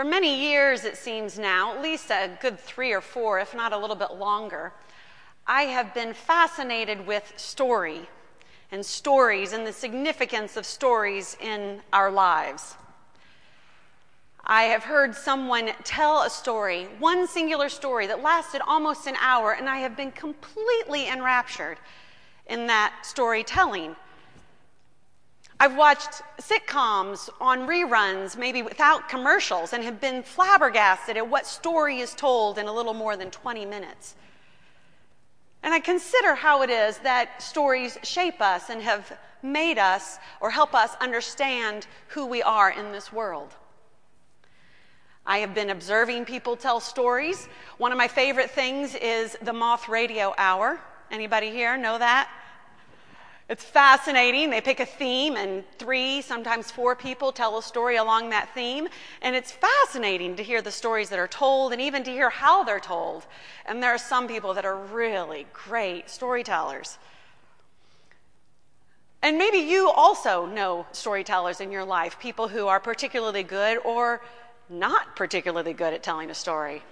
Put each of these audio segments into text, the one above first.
For many years, it seems now, at least a good three or four, if not a little bit longer, I have been fascinated with story and stories and the significance of stories in our lives. I have heard someone tell a story, one singular story that lasted almost an hour, and I have been completely enraptured in that storytelling. I've watched sitcoms on reruns, maybe without commercials, and have been flabbergasted at what story is told in a little more than 20 minutes. And I consider how it is that stories shape us and have made us or help us understand who we are in this world. I have been observing people tell stories. One of my favorite things is the Moth Radio Hour. Anybody here know that? It's fascinating. They pick a theme, and three, sometimes four people tell a story along that theme. And it's fascinating to hear the stories that are told and even to hear how they're told. And there are some people that are really great storytellers. And maybe you also know storytellers in your life, people who are particularly good or not particularly good at telling a story.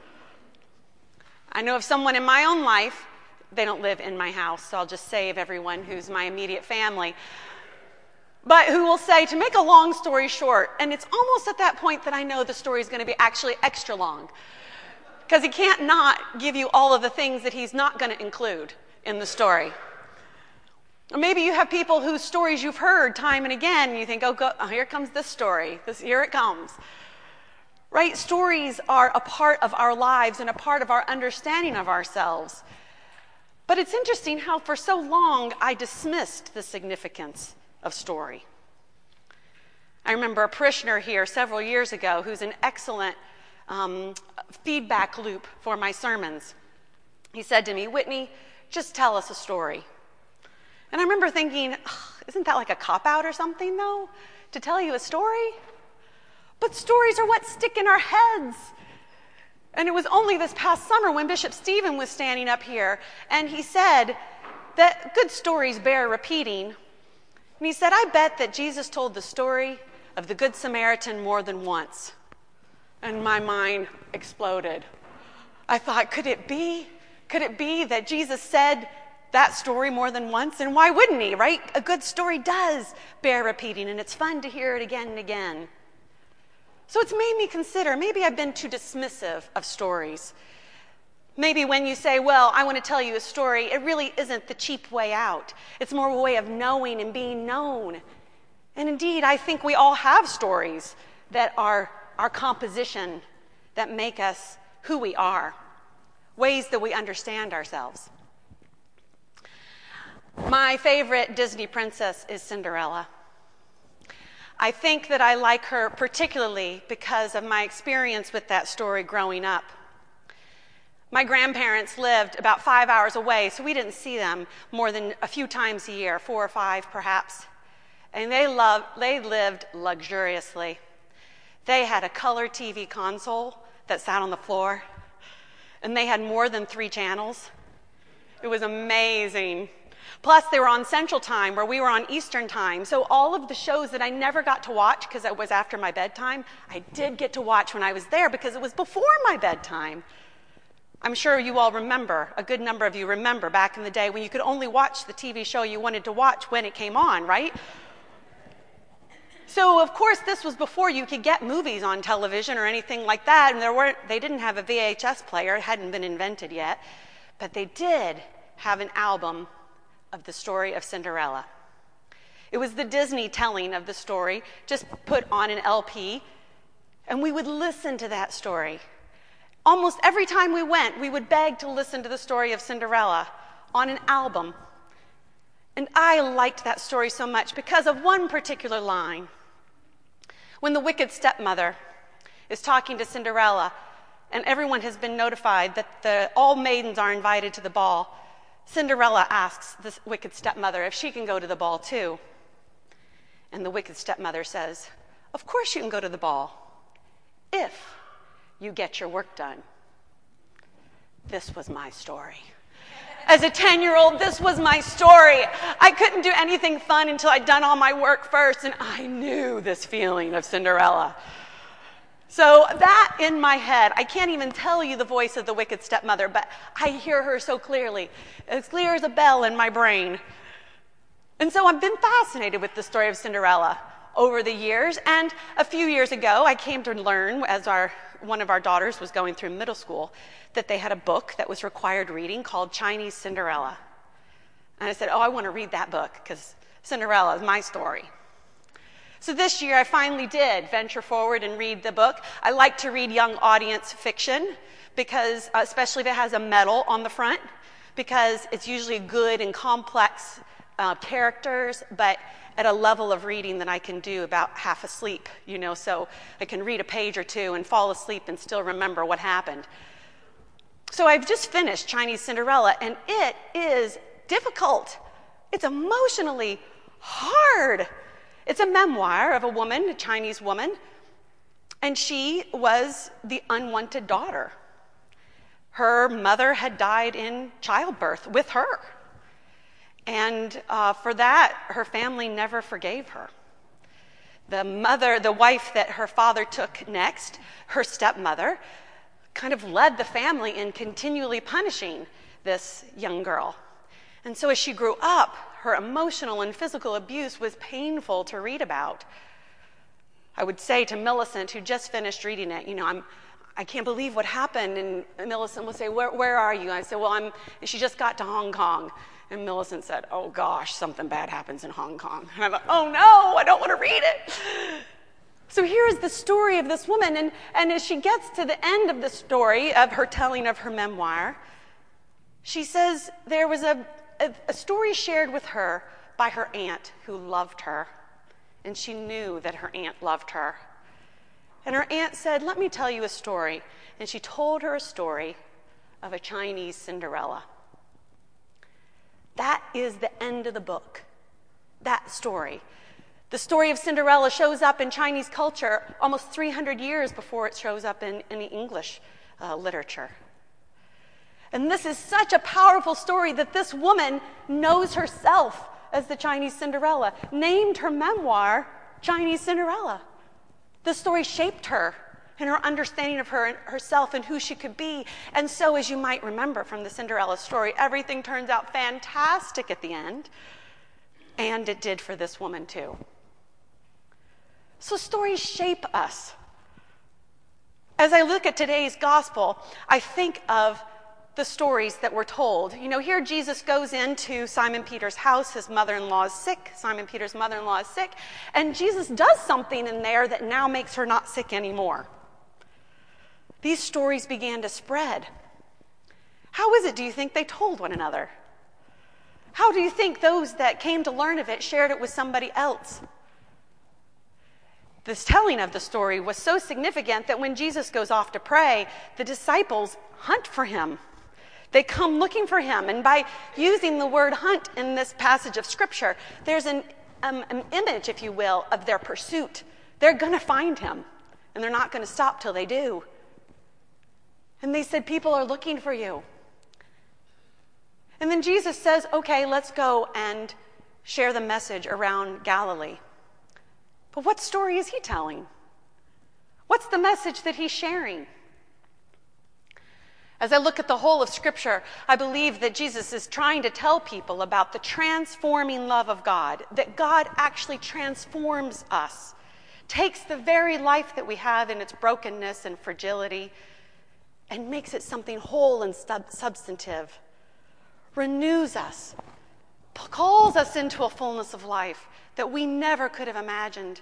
I know of someone in my own life, they don't live in my house, so I'll just save everyone who's my immediate family, but who will say, to make a long story short, and it's almost at that point that I know the story is going to be actually extra long, because he can't not give you all of the things that he's not going to include in the story. Or maybe you have people whose stories you've heard time and again, and you think, oh, go, oh here comes this story. This, here it comes. Right? Stories are a part of our lives and a part of our understanding of ourselves. But it's interesting how for so long I dismissed the significance of story. I remember a parishioner here several years ago who's an excellent um, feedback loop for my sermons. He said to me, Whitney, just tell us a story. And I remember thinking, isn't that like a cop out or something, though, to tell you a story? But stories are what stick in our heads. And it was only this past summer when Bishop Stephen was standing up here and he said that good stories bear repeating. And he said, I bet that Jesus told the story of the Good Samaritan more than once. And my mind exploded. I thought, could it be? Could it be that Jesus said that story more than once? And why wouldn't he, right? A good story does bear repeating, and it's fun to hear it again and again. So it's made me consider maybe I've been too dismissive of stories. Maybe when you say, Well, I want to tell you a story, it really isn't the cheap way out. It's more a way of knowing and being known. And indeed, I think we all have stories that are our composition that make us who we are, ways that we understand ourselves. My favorite Disney princess is Cinderella. I think that I like her particularly because of my experience with that story growing up. My grandparents lived about five hours away, so we didn't see them more than a few times a year, four or five perhaps. And they, loved, they lived luxuriously. They had a color TV console that sat on the floor, and they had more than three channels. It was amazing. Plus, they were on Central Time where we were on Eastern Time. So, all of the shows that I never got to watch because it was after my bedtime, I did get to watch when I was there because it was before my bedtime. I'm sure you all remember, a good number of you remember back in the day when you could only watch the TV show you wanted to watch when it came on, right? So, of course, this was before you could get movies on television or anything like that, and there weren't, they didn't have a VHS player, it hadn't been invented yet, but they did have an album of the story of Cinderella. It was the Disney telling of the story, just put on an LP, and we would listen to that story. Almost every time we went, we would beg to listen to the story of Cinderella on an album. And I liked that story so much because of one particular line. When the wicked stepmother is talking to Cinderella, and everyone has been notified that the, all maidens are invited to the ball, Cinderella asks the wicked stepmother if she can go to the ball too. And the wicked stepmother says, Of course you can go to the ball if you get your work done. This was my story. As a 10 year old, this was my story. I couldn't do anything fun until I'd done all my work first, and I knew this feeling of Cinderella. So, that in my head, I can't even tell you the voice of the wicked stepmother, but I hear her so clearly, as clear as a bell in my brain. And so I've been fascinated with the story of Cinderella over the years. And a few years ago, I came to learn, as our, one of our daughters was going through middle school, that they had a book that was required reading called Chinese Cinderella. And I said, Oh, I want to read that book because Cinderella is my story. So this year, I finally did venture forward and read the book. I like to read young audience fiction because, uh, especially if it has a medal on the front, because it's usually good and complex uh, characters, but at a level of reading that I can do about half asleep, you know, so I can read a page or two and fall asleep and still remember what happened. So I've just finished Chinese Cinderella, and it is difficult. It's emotionally hard. It's a memoir of a woman, a Chinese woman, and she was the unwanted daughter. Her mother had died in childbirth with her. And uh, for that, her family never forgave her. The mother, the wife that her father took next, her stepmother, kind of led the family in continually punishing this young girl. And so as she grew up, her emotional and physical abuse was painful to read about. I would say to Millicent, who just finished reading it, you know, I'm, I can't believe what happened. And Millicent would say, Where, where are you? I said, Well, I'm, she just got to Hong Kong. And Millicent said, Oh gosh, something bad happens in Hong Kong. And I thought, Oh no, I don't want to read it. So here's the story of this woman. And, and as she gets to the end of the story of her telling of her memoir, she says there was a, a, story shared with her by her aunt who loved her. And she knew that her aunt loved her. And her aunt said, Let me tell you a story. And she told her a story of a Chinese Cinderella. That is the end of the book. That story. The story of Cinderella shows up in Chinese culture almost 300 years before it shows up in, in English uh, literature. And this is such a powerful story that this woman knows herself as the Chinese Cinderella, named her memoir Chinese Cinderella. The story shaped her and her understanding of her and herself and who she could be. And so, as you might remember from the Cinderella story, everything turns out fantastic at the end. And it did for this woman too. So, stories shape us. As I look at today's gospel, I think of the stories that were told. You know, here Jesus goes into Simon Peter's house. His mother in law is sick. Simon Peter's mother in law is sick. And Jesus does something in there that now makes her not sick anymore. These stories began to spread. How is it, do you think, they told one another? How do you think those that came to learn of it shared it with somebody else? This telling of the story was so significant that when Jesus goes off to pray, the disciples hunt for him. They come looking for him. And by using the word hunt in this passage of scripture, there's an, um, an image, if you will, of their pursuit. They're going to find him, and they're not going to stop till they do. And they said, People are looking for you. And then Jesus says, Okay, let's go and share the message around Galilee. But what story is he telling? What's the message that he's sharing? As I look at the whole of Scripture, I believe that Jesus is trying to tell people about the transforming love of God, that God actually transforms us, takes the very life that we have in its brokenness and fragility, and makes it something whole and sub- substantive, renews us, calls us into a fullness of life that we never could have imagined.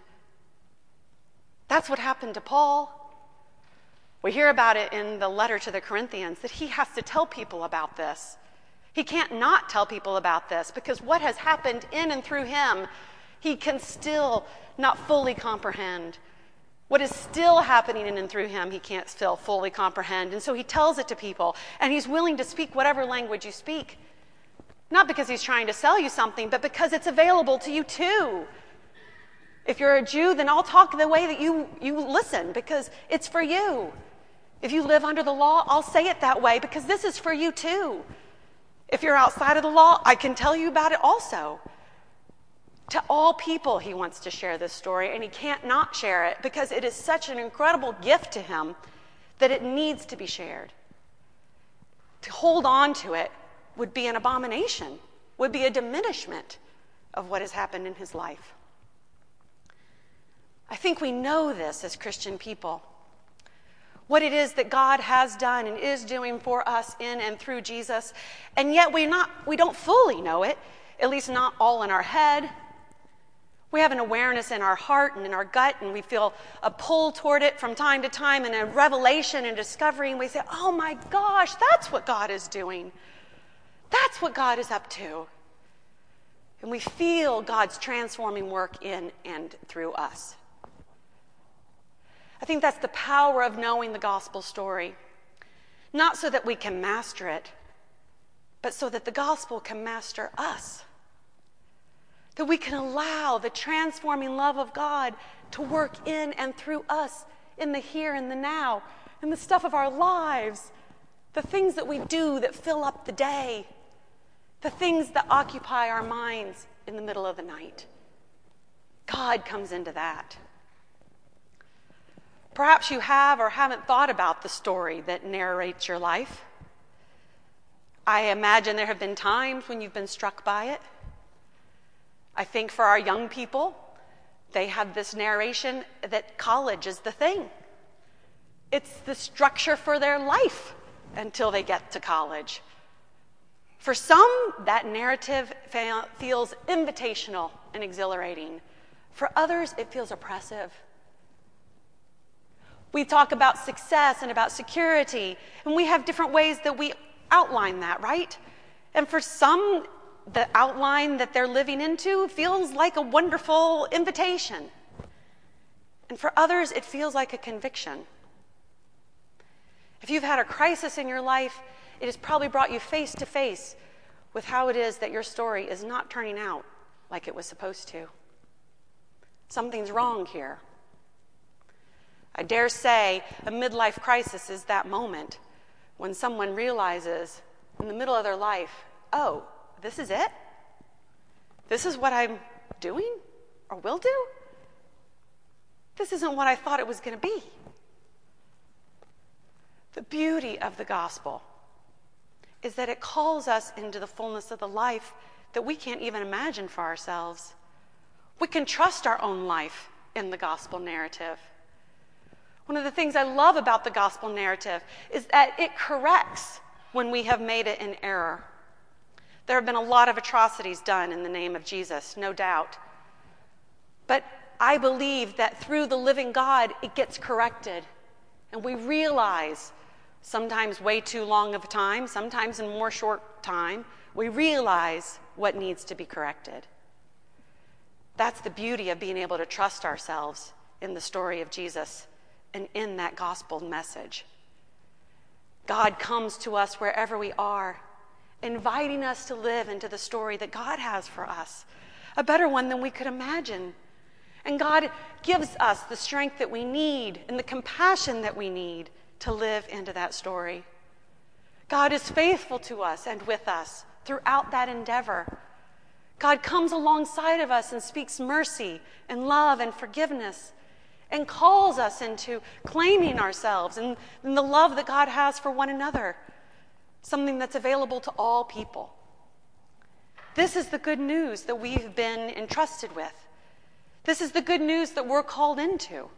That's what happened to Paul. We hear about it in the letter to the Corinthians that he has to tell people about this. He can't not tell people about this because what has happened in and through him, he can still not fully comprehend. What is still happening in and through him, he can't still fully comprehend. And so he tells it to people, and he's willing to speak whatever language you speak. Not because he's trying to sell you something, but because it's available to you too. If you're a Jew, then I'll talk the way that you, you listen because it's for you. If you live under the law, I'll say it that way because this is for you too. If you're outside of the law, I can tell you about it also. To all people, he wants to share this story, and he can't not share it because it is such an incredible gift to him that it needs to be shared. To hold on to it would be an abomination, would be a diminishment of what has happened in his life. I think we know this as Christian people. What it is that God has done and is doing for us in and through Jesus, and yet we not we don't fully know it, at least not all in our head. We have an awareness in our heart and in our gut, and we feel a pull toward it from time to time, and a revelation and discovery, and we say, Oh my gosh, that's what God is doing. That's what God is up to. And we feel God's transforming work in and through us. I think that's the power of knowing the gospel story. Not so that we can master it, but so that the gospel can master us. That we can allow the transforming love of God to work in and through us in the here and the now, in the stuff of our lives, the things that we do that fill up the day, the things that occupy our minds in the middle of the night. God comes into that. Perhaps you have or haven't thought about the story that narrates your life. I imagine there have been times when you've been struck by it. I think for our young people, they have this narration that college is the thing. It's the structure for their life until they get to college. For some, that narrative feels invitational and exhilarating. For others, it feels oppressive we talk about success and about security, and we have different ways that we outline that, right? And for some, the outline that they're living into feels like a wonderful invitation. And for others, it feels like a conviction. If you've had a crisis in your life, it has probably brought you face to face with how it is that your story is not turning out like it was supposed to. Something's wrong here. I dare say a midlife crisis is that moment when someone realizes in the middle of their life, oh, this is it? This is what I'm doing or will do? This isn't what I thought it was going to be. The beauty of the gospel is that it calls us into the fullness of the life that we can't even imagine for ourselves. We can trust our own life in the gospel narrative. One of the things I love about the gospel narrative is that it corrects when we have made it in error. There have been a lot of atrocities done in the name of Jesus, no doubt. But I believe that through the living God, it gets corrected. And we realize, sometimes way too long of a time, sometimes in more short time, we realize what needs to be corrected. That's the beauty of being able to trust ourselves in the story of Jesus and in that gospel message. God comes to us wherever we are, inviting us to live into the story that God has for us, a better one than we could imagine. And God gives us the strength that we need and the compassion that we need to live into that story. God is faithful to us and with us throughout that endeavor. God comes alongside of us and speaks mercy and love and forgiveness and calls us into claiming ourselves and, and, the love that God has for one another, something that's available to all people. This is the good news that we've been entrusted with. This is the good news that we're called into.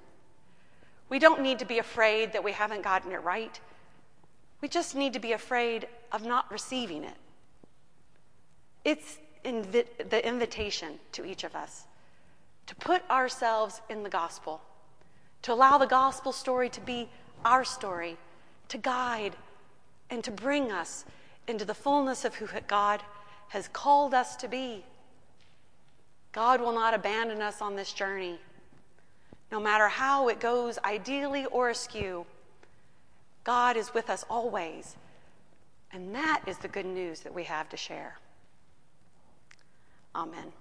We don't need to be afraid that we haven't gotten it right. We just need to be afraid of not receiving it. It's invi- the invitation to each of us to put ourselves in the gospel to allow the gospel story to be our story, to guide and to bring us into the fullness of who God has called us to be. God will not abandon us on this journey, no matter how it goes, ideally or askew. God is with us always. And that is the good news that we have to share. Amen.